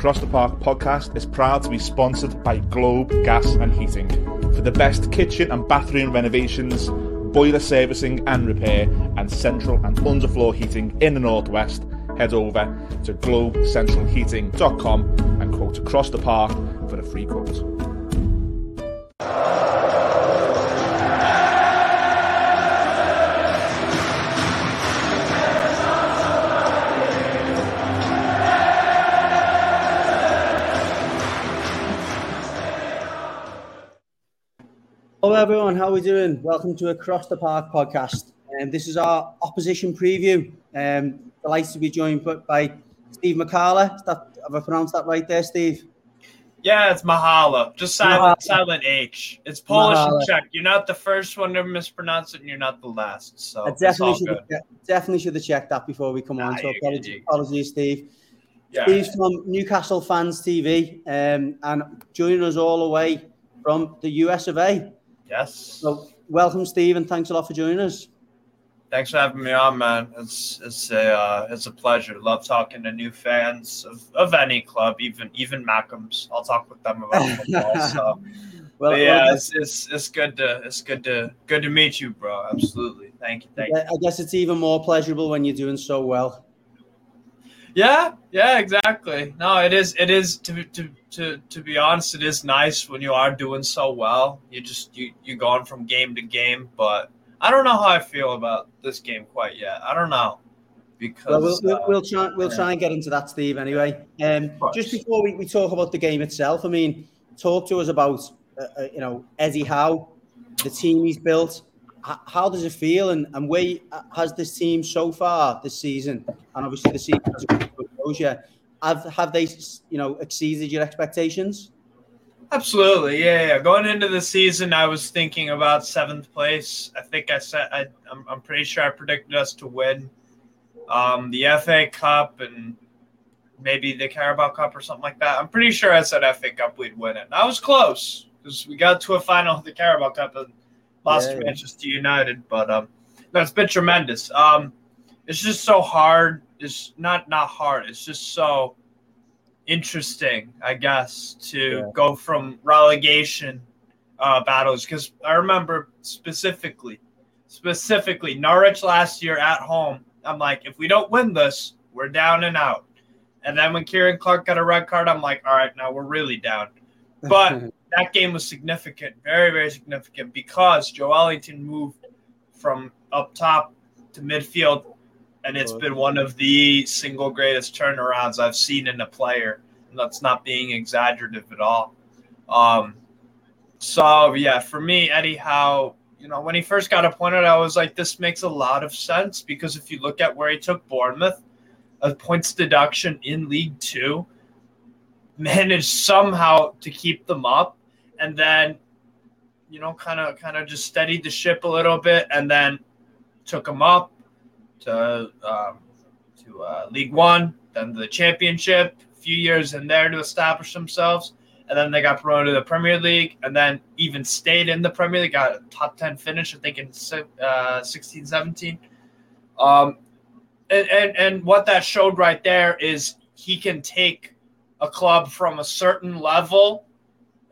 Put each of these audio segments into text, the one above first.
Across the Park podcast is proud to be sponsored by Globe Gas and Heating. For the best kitchen and bathroom renovations, boiler servicing and repair, and central and underfloor heating in the Northwest, head over to globecentralheating.com and quote Across the Park for a free quote. Everyone. How are we doing? Welcome to Across the Park podcast. And um, this is our opposition preview. Um, delighted to be joined by Steve McCalla. Have I pronounced that right there, Steve? Yeah, it's Mahala. Just silent, Mahala. silent H. It's Polish Mahala. and Czech. You're not the first one to mispronounce it, and you're not the last. So I definitely should have, definitely should have checked that before we come nah, on. So apologies, apologies, Steve. Yeah. Steve's from Newcastle Fans TV, um, and joining us all the way from the US of A. Yes. So, welcome, Steve, and thanks a lot for joining us. Thanks for having me on, man. It's it's a uh, it's a pleasure. Love talking to new fans of, of any club, even even Mackems. I'll talk with them about football. So, well, yeah, well, it's, it's it's good to it's good to good to meet you, bro. Absolutely. Thank you. Thank you. I guess it's even more pleasurable when you're doing so well. Yeah, yeah, exactly. No, it is. It is to to to to be honest. It is nice when you are doing so well. You just you you going from game to game, but I don't know how I feel about this game quite yet. I don't know because well, we'll, uh, we'll try we'll try and get into that, Steve. Anyway, um, just before we, we talk about the game itself, I mean, talk to us about uh, uh, you know Eddie Howe, the team he's built how does it feel and, and where has this team so far this season and obviously the season has closure have have they you know exceeded your expectations? Absolutely yeah, yeah going into the season i was thinking about seventh place. I think i said I, I'm, I'm pretty sure i predicted us to win um, the fa cup and maybe the carabao cup or something like that. I'm pretty sure i said fa cup we'd win it. And i was close because we got to a final of the carabao cup and lost yeah, to Manchester United, but um, no, it's been tremendous. Um, it's just so hard. It's not not hard. It's just so interesting, I guess, to yeah. go from relegation uh, battles because I remember specifically, specifically Norwich last year at home. I'm like, if we don't win this, we're down and out. And then when Ciaran Clark got a red card, I'm like, all right, now we're really down. But that game was significant, very, very significant because Joelinton moved from up top to midfield, and it's been one of the single greatest turnarounds I've seen in a player. And that's not being exaggerative at all. Um, so yeah, for me, Eddie Howe, you know, when he first got appointed, I was like, this makes a lot of sense because if you look at where he took Bournemouth, a points deduction in League Two, managed somehow to keep them up and then you know kind of kind of just steadied the ship a little bit and then took them up to um, to uh, League One, then the Championship, a few years in there to establish themselves, and then they got promoted to the Premier League, and then even stayed in the Premier League, got a top ten finish, I think in uh, 16, 17. Um, and, and and what that showed right there is he can take a club from a certain level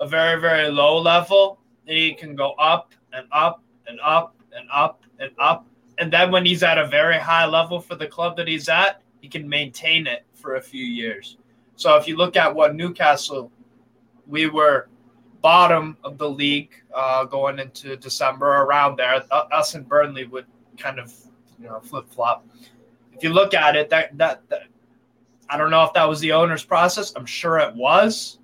a very, very low level, he can go up and up and up and up and up. And then when he's at a very high level for the club that he's at, he can maintain it for a few years. So if you look at what Newcastle, we were bottom of the league uh, going into December around there. Us and Burnley would kind of you know flip flop. If you look at it, that, that that I don't know if that was the owner's process. I'm sure it was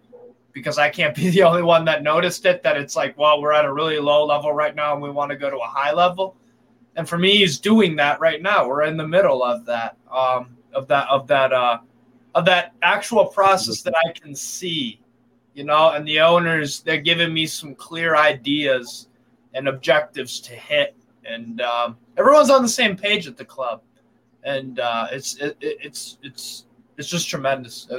because I can't be the only one that noticed it. That it's like, well, we're at a really low level right now and we want to go to a high level. And for me, he's doing that right now. We're in the middle of that, um, of that, of that, uh, of that actual process that I can see, you know. And the owners, they're giving me some clear ideas and objectives to hit, and um, everyone's on the same page at the club, and uh, it's it, it's it's it's just tremendous. Uh,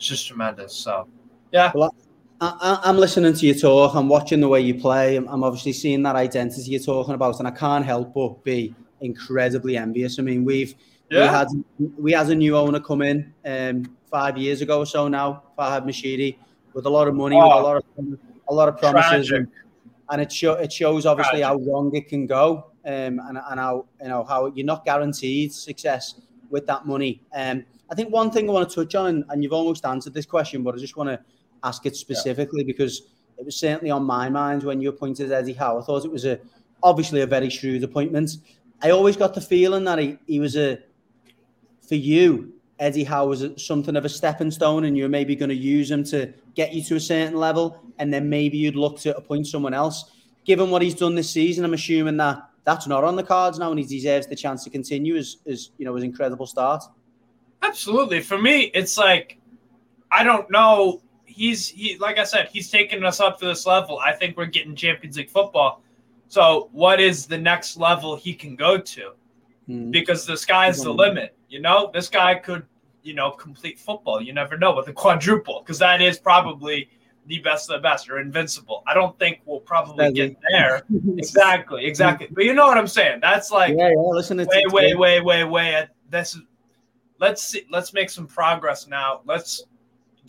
it's just tremendous. So, yeah. Well, I, am listening to you talk. I'm watching the way you play. I'm, I'm, obviously seeing that identity you're talking about, and I can't help but be incredibly envious. I mean, we've Yeah. We had we had a new owner come in um, five years ago or so now, Farhad Moshiri, with a lot of money, oh, with a lot of a lot of promises, and, and, it show, it shows obviously tragic. how wrong it can go, um, and and how you know how you're not guaranteed success with that money. Um, I think one thing I want to touch on, and you've almost answered this question, but I just want to ask it specifically yeah. because it was certainly on my mind when you appointed Eddie Howe. I thought it was a obviously a very shrewd appointment. I always got the feeling that he, he was a for you, Eddie Howe was a, something of a stepping stone, and you're maybe going to use him to get you to a certain level, and then maybe you'd look to appoint someone else. Given what he's done this season, I'm assuming that that's not on the cards now, and he deserves the chance to continue his, his you know his incredible start. Absolutely, for me, it's like I don't know he's he like I said, he's taking us up to this level. I think we're getting Champions League football. So what is the next level he can go to? Mm. Because the sky's the limit. You know, this guy could, you know, complete football. You never know with a quadruple, because that is probably the best of the best or invincible. I don't think we'll probably get there. exactly, exactly. But you know what I'm saying? That's like yeah, yeah. Listen, way, way, way, way, way. This let's see. Let's make some progress now. Let's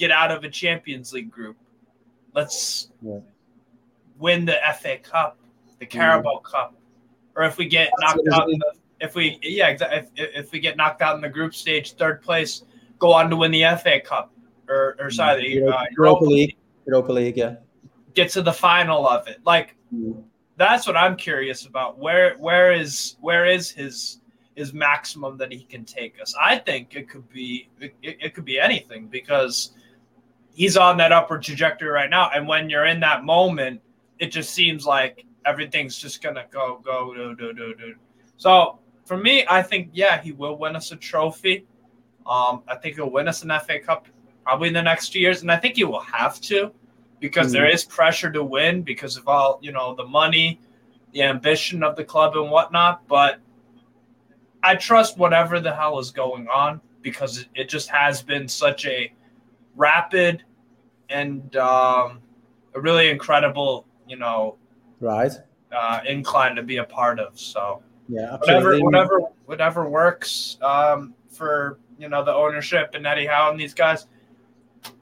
get out of a Champions League group. Let's yeah. win the FA Cup, the Carabao mm. Cup, or if we get That's knocked out, in the, if we yeah, if, if we get knocked out in the group stage, third place, go on to win the FA Cup, or or sorry, the uh, Europa League, Europa League, yeah, get to the final of it. Like mm. that's what I'm curious about. Where where is where is his his maximum that he can take us? I think it could be it, it could be anything because he's on that upward trajectory right now. And when you're in that moment, it just seems like everything's just gonna go, go, do, do, do, do. So for me, I think yeah, he will win us a trophy. Um, I think he'll win us an FA Cup probably in the next two years, and I think he will have to because mm-hmm. there is pressure to win because of all you know the money, the ambition of the club and whatnot. But I trust whatever the hell is going on because it, it just has been such a rapid and um, a really incredible, you know, right uh, incline to be a part of. So yeah, absolutely. whatever, whatever, whatever works um, for you know the ownership and Eddie Howe and these guys,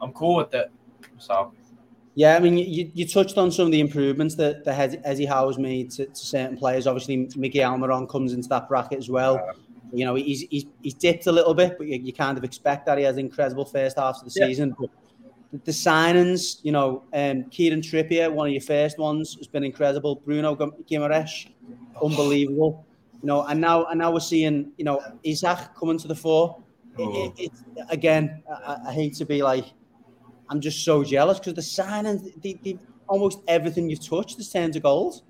I'm cool with it. So. Yeah, I mean, you, you touched on some of the improvements that the Eddie Howe has made to, to certain players. Obviously, Miggy Almiron comes into that bracket as well. Uh, you know, he's, he's, he's dipped a little bit, but you, you kind of expect that he has incredible first half of the yeah. season. But the, signings, you know, um, Kieran Trippier, one of your first ones, has been incredible. Bruno Guimaraes, unbelievable. You know, and now and now we're seeing, you know, Isak coming to the fore. Oh. It, it, again, I, I, hate to be like, I'm just so jealous because the signings, the, the, almost everything you've touched has turned to gold.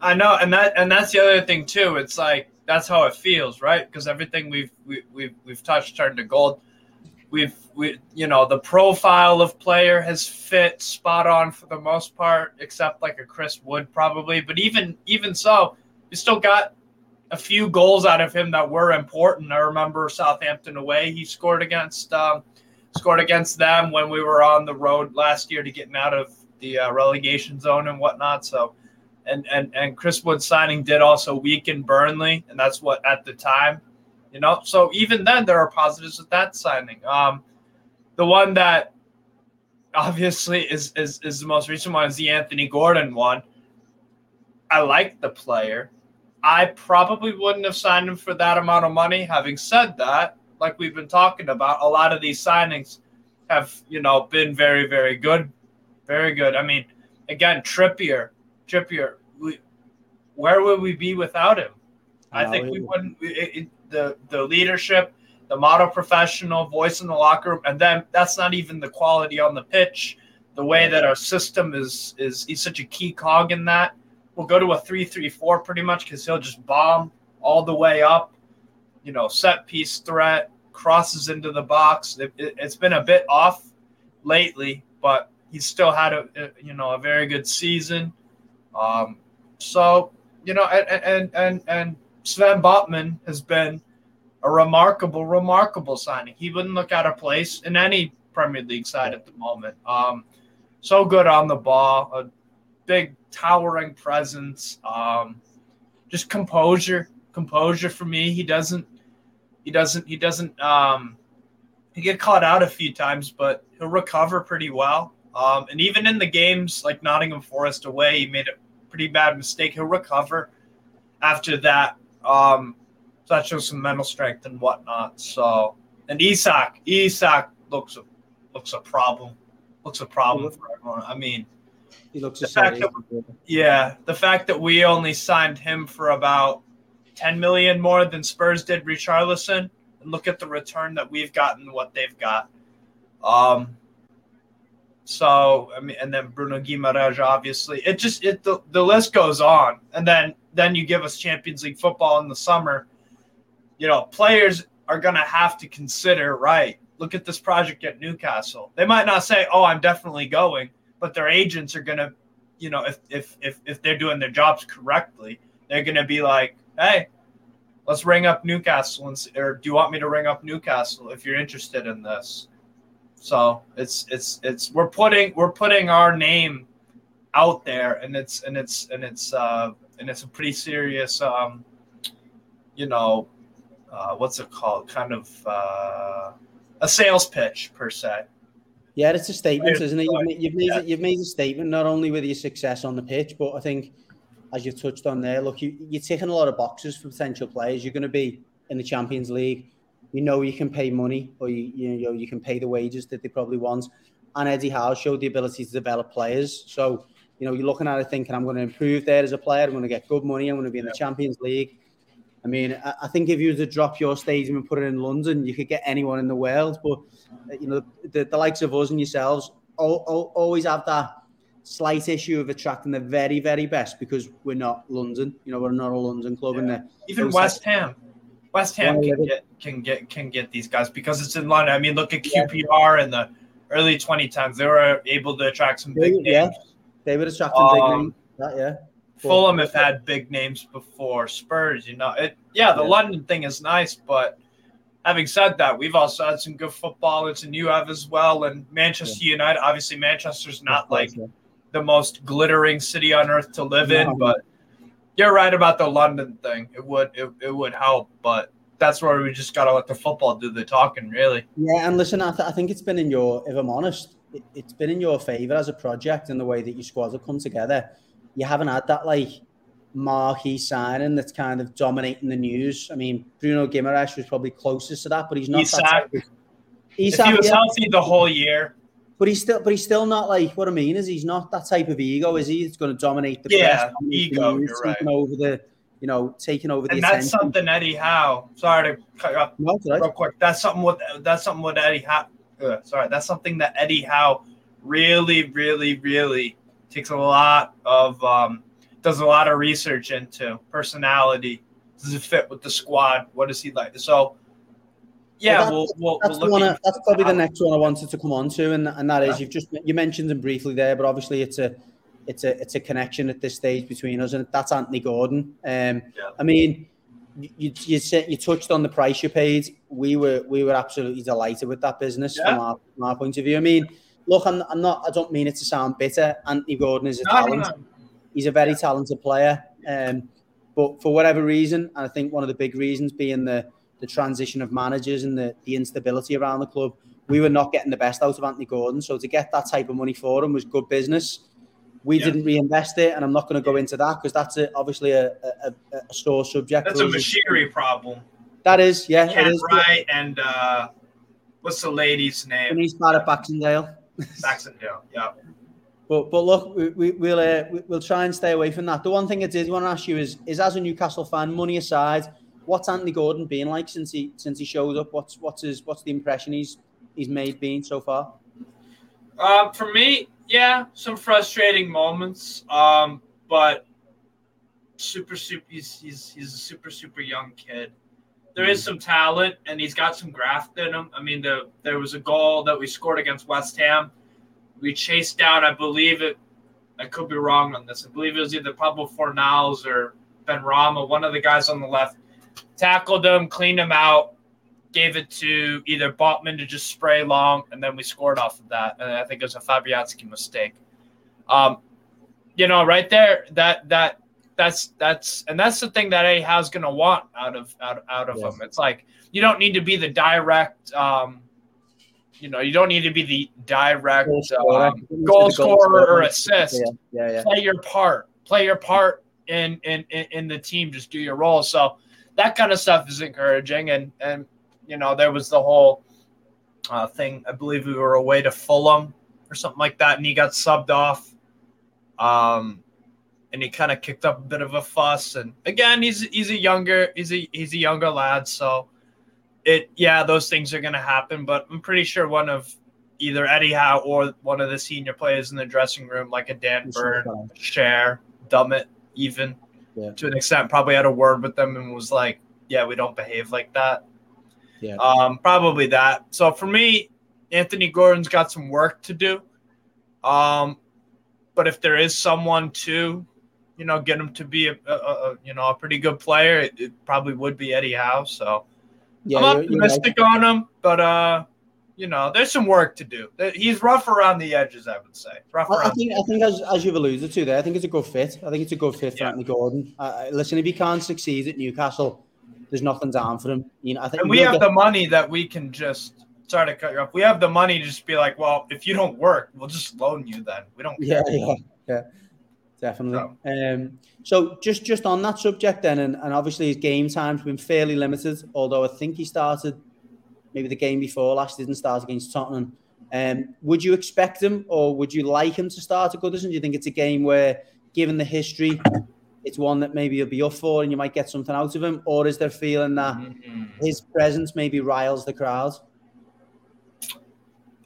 I know, and that and that's the other thing too. It's like that's how it feels, right? Because everything we've we, we've we've touched turned to gold. We've we you know the profile of player has fit spot on for the most part, except like a Chris Wood probably. But even even so, we still got a few goals out of him that were important. I remember Southampton away; he scored against um, scored against them when we were on the road last year to getting out of the uh, relegation zone and whatnot. So and and and Chris Wood signing did also weaken Burnley, and that's what at the time, you know. So even then, there are positives with that signing. Um, the one that obviously is is is the most recent one is the Anthony Gordon one. I like the player. I probably wouldn't have signed him for that amount of money. Having said that, like we've been talking about, a lot of these signings have, you know, been very, very good. Very good. I mean, again, Trippier, Trippier, we, where would we be without him? I think we wouldn't. It, it, the the leadership, the model professional voice in the locker room, and then that's not even the quality on the pitch. The way that our system is is he's such a key cog in that. We'll go to a three-three-four pretty much because he'll just bomb all the way up. You know, set piece threat crosses into the box. It, it, it's been a bit off lately, but he's still had a, a you know a very good season. Um, so you know, and and and, Sven Botman has been a remarkable, remarkable signing. He wouldn't look out of place in any Premier League side at the moment. Um, so good on the ball, a big towering presence, um, just composure, composure for me. He doesn't He doesn't. He doesn't. Um, he get caught out a few times, but he'll recover pretty well. Um, and even in the games like Nottingham Forest away, he made a pretty bad mistake. He'll recover after that. Um, so that shows some mental strength and whatnot. So, and Isak, Isak looks a looks a problem. Looks a problem for everyone. I mean, he looks the fact that, yeah, the fact that we only signed him for about 10 million more than Spurs did Richarlison, and look at the return that we've gotten, what they've got. Um, so I mean, and then Bruno Guimaraes, obviously, it just it the, the list goes on, and then then you give us Champions League football in the summer. You know, players are gonna have to consider right. Look at this project at Newcastle. They might not say, "Oh, I'm definitely going," but their agents are gonna, you know, if if if if they're doing their jobs correctly, they're gonna be like, "Hey, let's ring up Newcastle and or do you want me to ring up Newcastle if you're interested in this?" So it's it's it's we're putting we're putting our name out there, and it's and it's and it's uh, and it's a pretty serious, um, you know, uh, what's it called? Kind of uh, a sales pitch per se. Yeah, it's a statement, isn't it? You've made, you've made, yeah. you've made a statement not only with your success on the pitch, but I think, as you've touched on there, look, you, you're ticking a lot of boxes for potential players. You're going to be in the Champions League you know you can pay money or you, you know you can pay the wages that they probably want. And Eddie Howe showed the ability to develop players. So, you know, you're looking at it thinking, I'm going to improve there as a player. I'm going to get good money. I'm going to be in the Champions League. I mean, I think if you were to drop your stadium and put it in London, you could get anyone in the world. But, you know, the, the likes of us and yourselves always have that slight issue of attracting the very, very best because we're not London. You know, we're not a London club. Yeah. And the, even West Ham. West Ham can get can get can get these guys because it's in London. I mean, look at QPR in the early 2010s; they were able to attract some big names. Yeah, they would attract some um, big names. That, yeah. Fulham have had big names before. Spurs, you know, it. Yeah, the yeah. London thing is nice, but having said that, we've also had some good footballers, and you have as well. And Manchester yeah. United, obviously, Manchester's not like the most glittering city on earth to live no. in, but you're right about the London thing. It would it, it would help, but that's where we just gotta let the football do the talking, really. Yeah, and listen, I, th- I think it's been in your, if I'm honest, it, has been in your favour as a project and the way that your squads have come together. You haven't had that like marquee signing that's kind of dominating the news. I mean, Bruno Guimaraes was probably closest to that, but he's not. Isak. That type of, Isak, if he was yeah. healthy the whole year, but he's still, but he's still not like what I mean is he's not that type of ego, is he? It's going to dominate the yeah press, ego. You're right. Over the, you know, taking over the. And that's something Eddie Howe. Sorry to cut you off no, right. real quick. That's something with that's something with Eddie Howe. Uh, sorry, that's something that Eddie Howe really, really, really takes a lot of um, does a lot of research into personality. Does it fit with the squad? What is he like? So yeah, well, we'll, that's, we'll one, that's probably the next one I wanted to come on to, and, and that is you've just you mentioned him briefly there, but obviously it's a it's a it's a connection at this stage between us, and that's Anthony Gordon. Um, yeah. I mean, you you said you touched on the price you paid. We were we were absolutely delighted with that business yeah. from, our, from our point of view. I mean, look, I'm, I'm not. I don't mean it to sound bitter. Anthony Gordon is a no, talent. No. He's a very talented player. Um, but for whatever reason, and I think one of the big reasons being the the transition of managers and the, the instability around the club, we were not getting the best out of Anthony Gordon. So to get that type of money for him was good business. We yeah. didn't reinvest it, and I'm not going to go into that because that's a, obviously a, a, a store subject. That's a Moshiri problem. That is, yeah. Ken Wright and uh, what's the lady's name? Denise Barrett Baxendale. Baxendale, yeah. But but look, we, we, will uh, we'll try and stay away from that. The one thing I did want to ask you is is as a Newcastle fan, money aside, what's Anthony Gordon been like since he since he showed up? What's what's his what's the impression he's he's made been so far? Uh, for me, yeah, some frustrating moments. Um, but super super he's, he's he's a super super young kid. There is some talent and he's got some graft in him. I mean, the, there was a goal that we scored against West Ham. We chased down, I believe it. I could be wrong on this. I believe it was either Pablo Fornals or Benrahma, one of the guys on the left tackled him, cleaned him out, gave it to either Botman to just spray long, and then we scored off of that. And I think it was a Fabianski mistake. Um, you know, right there, that that that's that's and that's the thing that Howe's gonna want out of out, out of yes. him. It's like you don't need to be the direct um, you know, you don't need to be the direct goal scorer, um, goal scorer or assist. Yeah, yeah, yeah. Play your part. Play your part in in in the team. Just do your role. So that kind of stuff is encouraging. And and you know, there was the whole uh, thing. I believe we were away to Fulham or something like that, and he got subbed off. Um, and he kind of kicked up a bit of a fuss. And again, he's he's a younger he's a he's a younger lad, so it yeah, those things are gonna happen. But I'm pretty sure one of either Eddie Howe or one of the senior players in the dressing room, like a Dan Burn, Schär, Dummett, even yeah. to an extent, probably had a word with them and was like, "Yeah, we don't behave like that." Yeah, um, probably that. So for me, Anthony Gordon's got some work to do. Um, but if there is someone to, you know, get him to be a, a, a you know a pretty good player, it, it, probably would be Eddie Howe. So yeah, I'm optimistic you're, you're on him, but uh, you know, there's some work to do. He's rough around the edges, I would say. Rough I, think, I think, as, as you've alluded to there, I think it's a good fit. I think it's a good fit for yeah. Anthony Gordon. Uh, listen, if he can't succeed at Newcastle, there's nothing down for him. You know, I think and we have get... the money that we can just. Sorry to cut you off. We have the money to just be like, well, if you don't work, we'll just loan you. Then we don't. Care. Yeah, yeah, yeah, definitely. So. Um, so just just on that subject, then, and, and obviously his game time's been fairly limited. Although I think he started maybe the game before last didn't start against Tottenham. Um, would you expect him or would you like him to start at Goodison? Do you think it's a game where, given the history, it's one that maybe you'll be up for and you might get something out of him? Or is there feeling that mm-hmm. his presence maybe riles the crowd?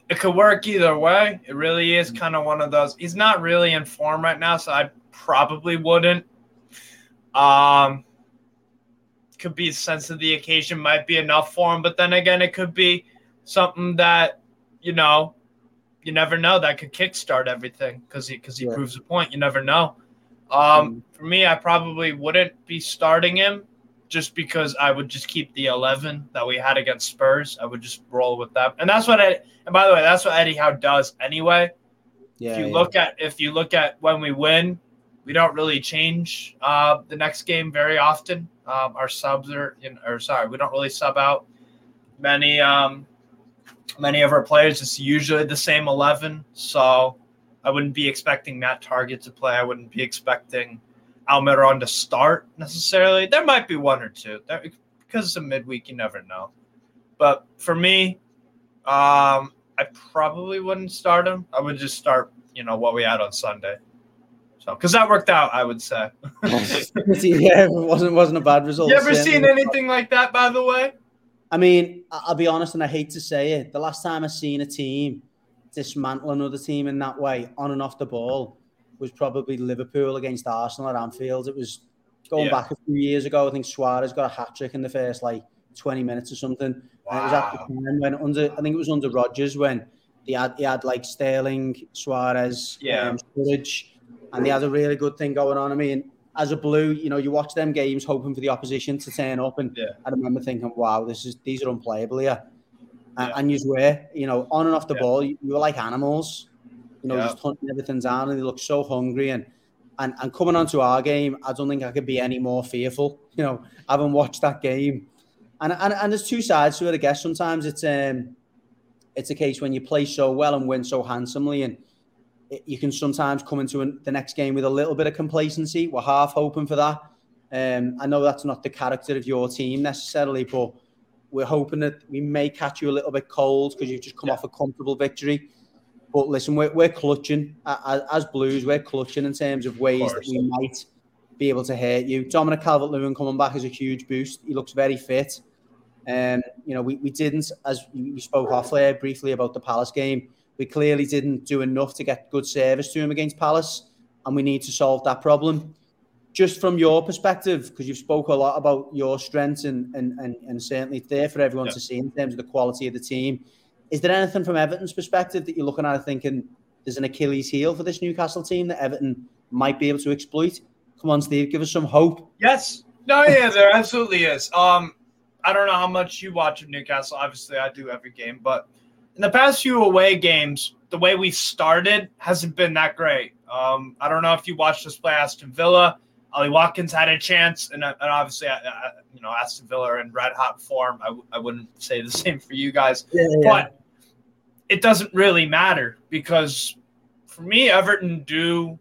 It could work either way. It really is kind of one of those. He's not really in form right now, so I probably wouldn't. Um, could be a sense of the occasion might be enough for him. But then again, it could be something that, you know, you never know that could kickstart everything because he because he yeah. proves a point. You never know. Um, mm-hmm. For me, I probably wouldn't be starting him just because I would just keep the eleven that we had against Spurs. I would just roll with that, and that's what. I, and by the way, that's what Eddie Howe does anyway. Yeah, if you yeah. look at if you look at when we win, we don't really change uh, the next game very often. Um, our subs are, in, or sorry, we don't really sub out many um, many of our players. It's usually the same eleven, so I wouldn't be expecting Matt Targett to play. I wouldn't be expecting Almiron to start necessarily. There might be one or two there, because it's a midweek. You never know. But for me, um, I probably wouldn't start him. I would just start, you know, what we had on Sunday. So, because that worked out, I would say. yeah, it wasn't wasn't a bad result. You ever seen anything like that, by the way? I mean, I'll be honest, and I hate to say it. The last time I seen a team dismantle another team in that way, on and off the ball, was probably Liverpool against Arsenal at Anfield. It was going yeah. back a few years ago. I think Suarez got a hat trick in the first like 20 minutes or something. Wow. And it was at the time when under, I think it was under Rodgers when he had he had like Sterling, Suarez, yeah, um, Sturridge and they had a really good thing going on. I mean, as a blue, you know, you watch them games hoping for the opposition to turn up, and yeah. I remember thinking, "Wow, this is these are unplayable here." Yeah. And you were, you know, on and off the yeah. ball, you, you, were like animals, you know, just hunting everything down, and they look so hungry. And and and coming onto our game, I don't think I could be any more fearful. You know, having watched that game, and and, and there's two sides to it. I guess sometimes it's um, it's a case when you play so well and win so handsomely, and you can sometimes come into an, the next game with a little bit of complacency. We're half hoping for that. Um, I know that's not the character of your team necessarily, but we're hoping that we may catch you a little bit cold because you've just come yeah. off a comfortable victory. But listen, we're, we're clutching as, as, Blues. We're clutching in terms of ways of that we might be able to hurt you. Dominic Calvert-Lewin coming back is a huge boost. He looks very fit. Um, you know, we, we didn't, as we spoke off there briefly about the Palace game we clearly didn't do enough to get good service to him against Palace, and we need to solve that problem. Just from your perspective, because you've spoke a lot about your strengths and and, and, and certainly it's there for everyone yeah. to see in terms of the quality of the team. Is there anything from Everton's perspective that you're looking at thinking there's an Achilles heel for this Newcastle team that Everton might be able to exploit? Come on, Steve, give us some hope. Yes. No, yeah, there absolutely is. Um, I don't know how much you watch of Newcastle. Obviously, I do every game, but in the past few away games, the way we started hasn't been that great. Um, I don't know if you watched us play Aston Villa. Ollie Watkins had a chance, and, and obviously, uh, uh, you know, Aston Villa in red hot form. I w- I wouldn't say the same for you guys, yeah, yeah. but it doesn't really matter because for me, Everton do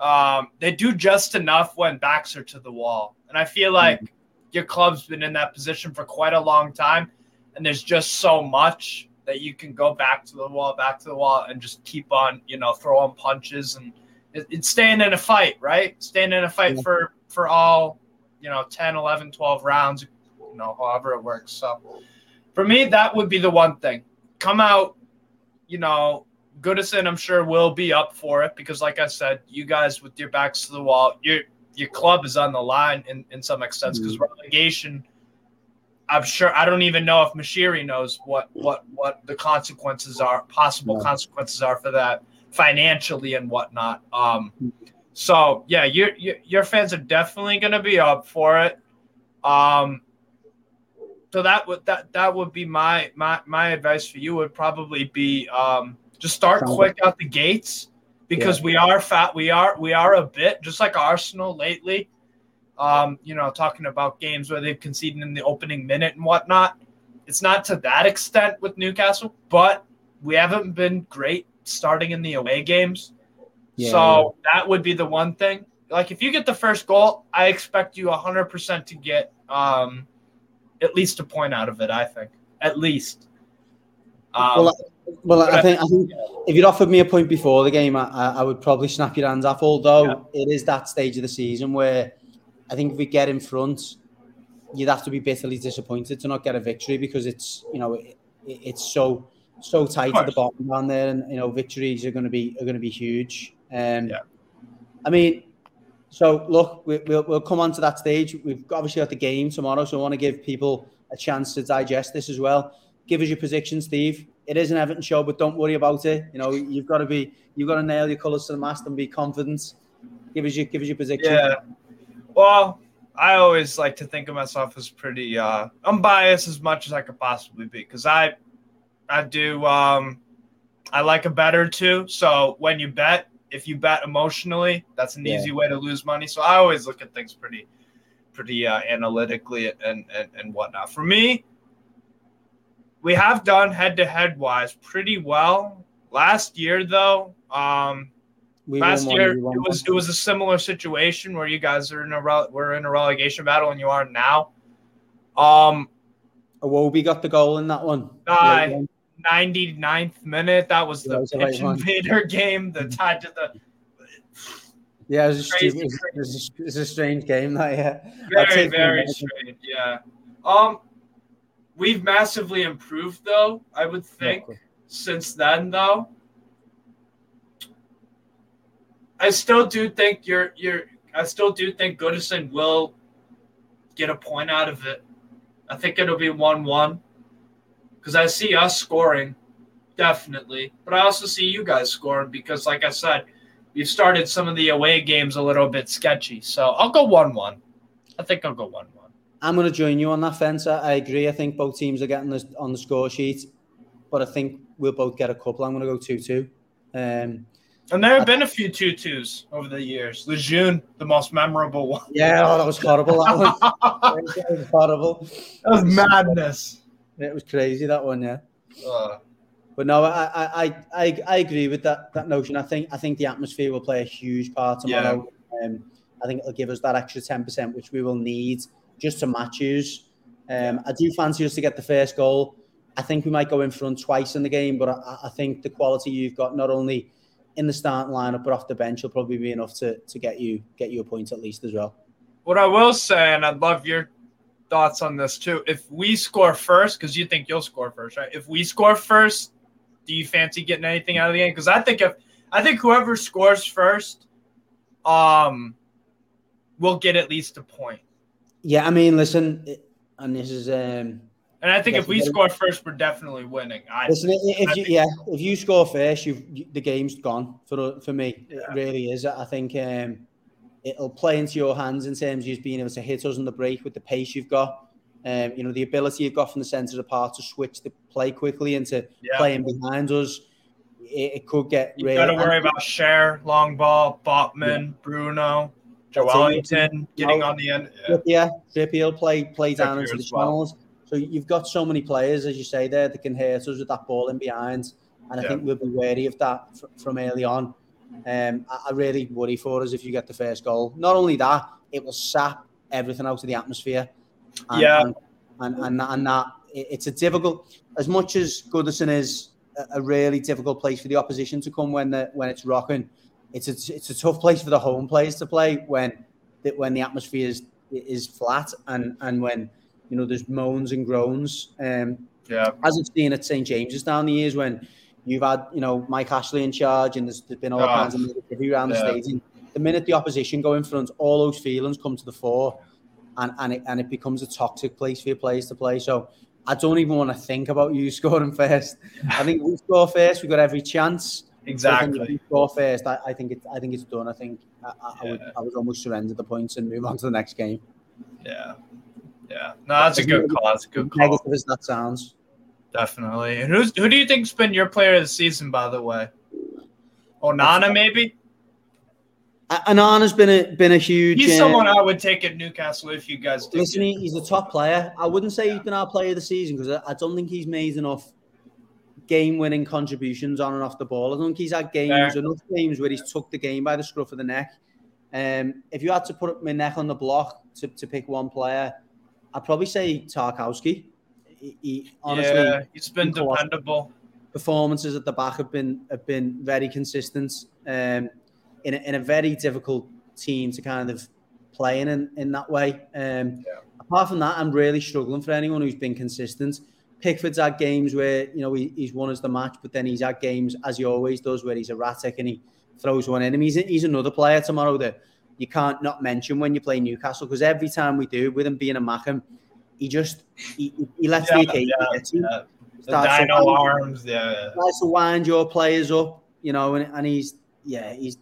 um, they do just enough when backs are to the wall, and I feel like mm-hmm. your club's been in that position for quite a long time, and there's just so much that you can go back to the wall, back to the wall, and just keep on, you know, throwing punches and it's staying in a fight, right? Staying in a fight yeah. for for all, you know, 10, 11, 12 rounds, you know, however it works. So for me, that would be the one thing. Come out, you know, Goodison, I'm sure will be up for it because, like I said, you guys with your backs to the wall, your your club is on the line in, in some extent because mm-hmm. relegation. I'm sure I don't even know if Moshiri knows what what what the consequences are, possible yeah. consequences are for that financially and whatnot. Um, so yeah, your your, your fans are definitely going to be up for it. Um, so that would that that would be my my my advice for you would probably be um, just start quick out the gates because yeah. we are fat. We are we are a bit just like Arsenal lately. Um, you know, talking about games where they've conceded in the opening minute and whatnot. It's not to that extent with Newcastle, but we haven't been great starting in the away games. Yeah. So that would be the one thing. Like if you get the first goal, I expect you 100% to get um, at least a point out of it. I think at least. Um, well, well, I think I think if you'd offered me a point before the game, I, I would probably snap your hands off. Although yeah. it is that stage of the season where I think if we get in front, you'd have to be bitterly disappointed to not get a victory because it's you know it, it's so so tight at the bottom down there, and you know victories are going to be are going to be huge. Um, yeah. I mean, so look, we, will we'll come on to that stage. We've obviously got the game tomorrow, so I want to give people a chance to digest this as well. Give us your position, Steve. It is an Everton show, but don't worry about it. You know, you've got to be, you've got to nail your colours to the mast and be confident. Give us your, give us your position. Yeah. Well, I always like to think of myself as pretty uh, unbiased as much as I could possibly be because I I do. Um, I like a bet or two. So when you bet, if you bet emotionally, that's an yeah. easy way to lose money. So I always look at things pretty, pretty uh, analytically and, and and whatnot. For me, we have done head to head wise pretty well. Last year, though, um, we last year it was it was a similar situation where you guys are in a were in a relegation battle and you are now. Um, Iwobi got the goal in that one. Uh, 99th minute. That was the yeah, pitch invader game that tied to the. Yeah, it was, a, it, it, was a, it was a strange game. That yeah, very very strange. Yeah, um, we've massively improved though. I would think yeah, since then though. I still do think you're you're. I still do think Goodison will get a point out of it. I think it'll be one-one because I see us scoring definitely, but I also see you guys scoring because, like I said, we've started some of the away games a little bit sketchy. So I'll go one-one. I think I'll go one-one. I'm going to join you on that fence. I agree. I think both teams are getting this on the score sheet, but I think we'll both get a couple. I'm going to go two-two. Um, and there have been a few twos over the years. Lejeune, the most memorable one. Yeah, oh, that was horrible. That, that was horrible. That was madness. It was crazy that one, yeah. Uh, but no, I, I, I, I agree with that that notion. I think I think the atmosphere will play a huge part tomorrow. Yeah. Um, I think it'll give us that extra ten percent, which we will need just to match you. Um, I do fancy us to get the first goal. I think we might go in front twice in the game, but I, I think the quality you've got not only in the starting lineup but off the bench will probably be enough to to get you get you a point at least as well. What I will say, and I'd love your thoughts on this too. If we score first, because you think you'll score first, right? If we score first, do you fancy getting anything out of the game? Because I think if I think whoever scores first, um, will get at least a point. Yeah, I mean, listen, and this is um. And I think if we score first, we're definitely winning. I listen, if you, yeah, if you score first, you've you, the game's gone for for me. Yeah. It really is. I think um, it'll play into your hands in terms of just being able to hit us on the break with the pace you've got. Um, you know, the ability you've got from the centre of the park to switch the play quickly into yeah. playing behind us. It, it could get you got to worry about Schär, long ball, Botman, yeah. Bruno. Joelinton getting on the end. Yeah, yeah Trippier play play down into the channels. So you've got so many players, as you say there, that can hurt us with that ball in behind. And I yeah. think we'll be wary of that from early on. Um, I, I really worry for us if you get the first goal. Not only that, it will sap everything out of the atmosphere. And, yeah. And, and, and, and that it's a difficult, as much as Goodison is a really difficult place for the opposition to come when the when it's rocking. It's a, it's a tough place for the home players to play when when the atmosphere is is flat and and when you know there's moans and groans. Um, yeah, as I've seen at St James's down the years when you've had you know Mike Ashley in charge and there's, there's been all oh, kinds of negativity around yeah. the stadium. The minute the opposition go in front, all those feelings come to the fore, and and it, and it becomes a toxic place for your players to play. So I don't even want to think about you scoring first. I think we score first, we've got every chance. Exactly. score first, I, I, think it's I think it's done. I think I, I, yeah. would, I would almost surrender the points and move on to the next game. Yeah, yeah. No, that's a good call. That's a good call. Negative as that sounds. Definitely. And who's who do you think's been your player of the season, by the way? Onana, maybe. Onana's been a been a huge. He's uh, someone I would take at Newcastle if you guys. Listen, it. he's a top player. I wouldn't say he's been our player of the season because I, I, don't think he's made enough game-winning contributions on and off the ball. I don't think he's had games enough games where he's took the game by the scruff of the neck. Um, if you had to put my neck on the block to, to pick one player, I'd probably say Tarkowski. He, he honestly, yeah, he's been dependable. Performances at the back have been have been very consistent. Um, in a, in a very difficult team to kind of play in in, in that way. Um, yeah. Apart from that, I'm really struggling for anyone who's been consistent. Pickford's had games where you know he, he's won us the match, but then he's had games as he always does where he's erratic and he throws one in him. He's, he's another player tomorrow that you can't not mention when you play Newcastle because every time we do, with him being a Mackem, he just he, he lets yeah, the occasion yeah, get yeah. The dino arms, yeah. Tries to wind your players up, you know, and, and he's yeah, he's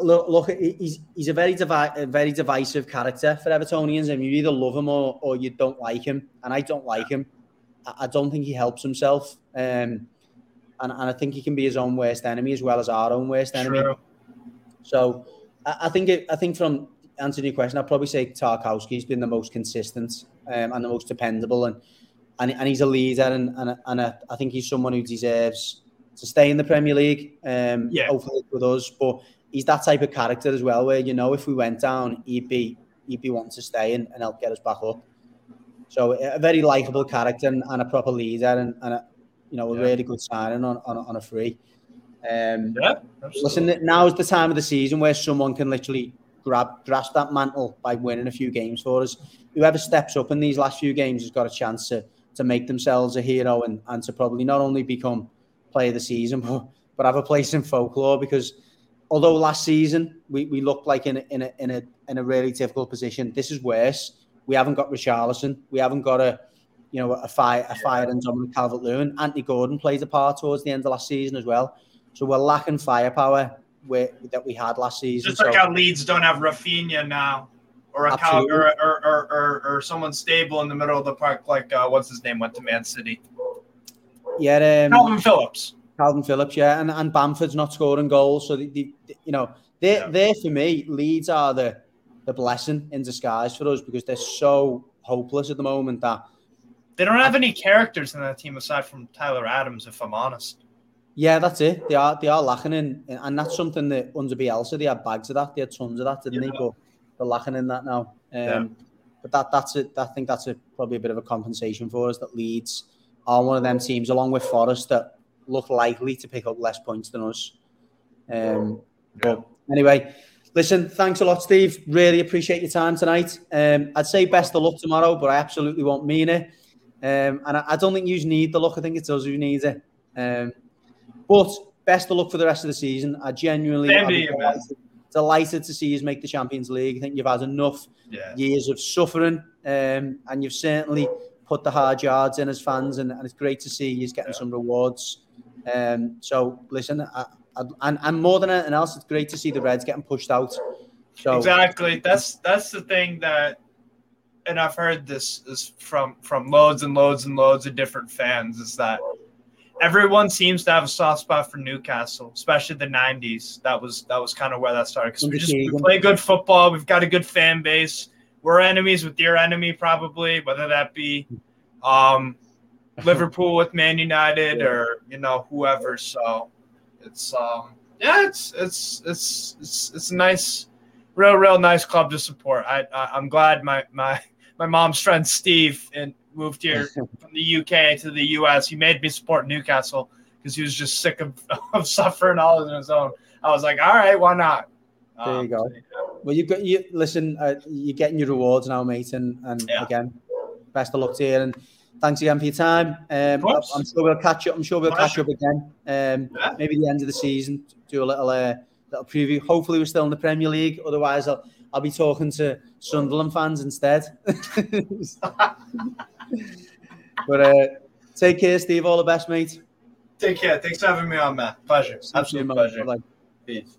look, look, he's he's a very a very divisive character for Evertonians, and you either love him or, or you don't like him. And I don't like him. I, I don't think he helps himself, um, and and I think he can be his own worst enemy as well as our own worst enemy. True. So I, I think it, I think from answering your question, I'd probably say Tarkowski's been the most consistent um, and the most dependable, and and, and he's a leader, and and, and a, I think he's someone who deserves to stay in the Premier League. Um, yeah. hopefully with us, but he's that type of character as well, where you know if we went down, he'd be he'd be wanting to stay and, and help get us back up. So a very likable character and, and, a proper leader, and, and a, you know a yeah. really good signing on, on, on a free. Um, yeah, listen, now is the time of the season where someone can literally grab grasp that mantle by winning a few games for us. Whoever steps up in these last few games has got a chance to to make themselves a hero and, and to probably not only become player of the season, but but have a place in folklore because although last season we, we looked like in a, in a in a in a really difficult position, this is worse. We haven't got Richarlison. We haven't got a you know a fire a fire and Dominic Calvert Lewin. Anthony Gordon plays a part towards the end of last season as well. So we're lacking firepower where, that we had last season. Just like so, how Leeds don't have Raphinha now, or a or, or, or, or, or someone stable in the middle of the park, like uh, what's his name went to Man City. Yeah, um, Kalvin Phillips. Kalvin Phillips, yeah, and, and Bamford's not scoring goals, so the, the, you know they yeah. they for me Leeds are the the blessing in disguise for us because they're so hopeless at the moment that they don't have any characters in that team aside from Tyler Adams, if I'm honest. Yeah, that's it. They are they are lacking in, and that's something that under Bielsa they had bags of that. They had tons of that, didn't yeah. they? But they're lacking in that now. Um, yeah. But that that's it. I think that's a, probably a bit of a compensation for us that Leeds are one of them teams, along with Forest, that look likely to pick up less points than us. Um, yeah. But anyway, listen, thanks a lot, Steve. Really appreciate your time tonight. Um, I'd say best of luck tomorrow, but I absolutely won't mean it. Um, and I, I, don't think you need the luck. I think it's us who needs it. Um, but best of luck for the rest of the season. I genuinely delighted, delighted, to see you make the Champions League. I think you've had enough yeah. years of suffering, um, and you've certainly put the hard yards in as fans, and, and it's great to see you getting yeah. some rewards. Um, so listen, I, I, and, and more than anything else, it's great to see the Reds getting pushed out. So exactly, that's that's the thing that, and I've heard this is from from loads and loads and loads of different fans is that everyone seems to have a soft spot for Newcastle, especially the '90s. That was that was kind of where that started because we just we play good football. We've got a good fan base. We're enemies with your enemy, probably, whether that be um, Liverpool with Man United or you know whoever. So it's um, yeah, it's it's it's it's it's a nice, real real nice club to support. I, I am glad my my my mom's friend Steve and moved here from the UK to the US. He made me support Newcastle because he was just sick of, of suffering all on his own. I was like, all right, why not? There um, you go. Well, you've got you listen. Uh, you're getting your rewards now, mate, and and yeah. again, best of luck to you. And thanks again for your time. Um, I'm sure we'll catch up. I'm sure we'll catch up again. Um, yeah. Maybe the end of the season. Do a little uh, little preview. Hopefully, we're still in the Premier League. Otherwise, I'll I'll be talking to Sunderland fans instead. but uh, take care, Steve. All the best, mate. Take care. Thanks for having me on, Matt. Pleasure. Absolute pleasure. Bye. Peace.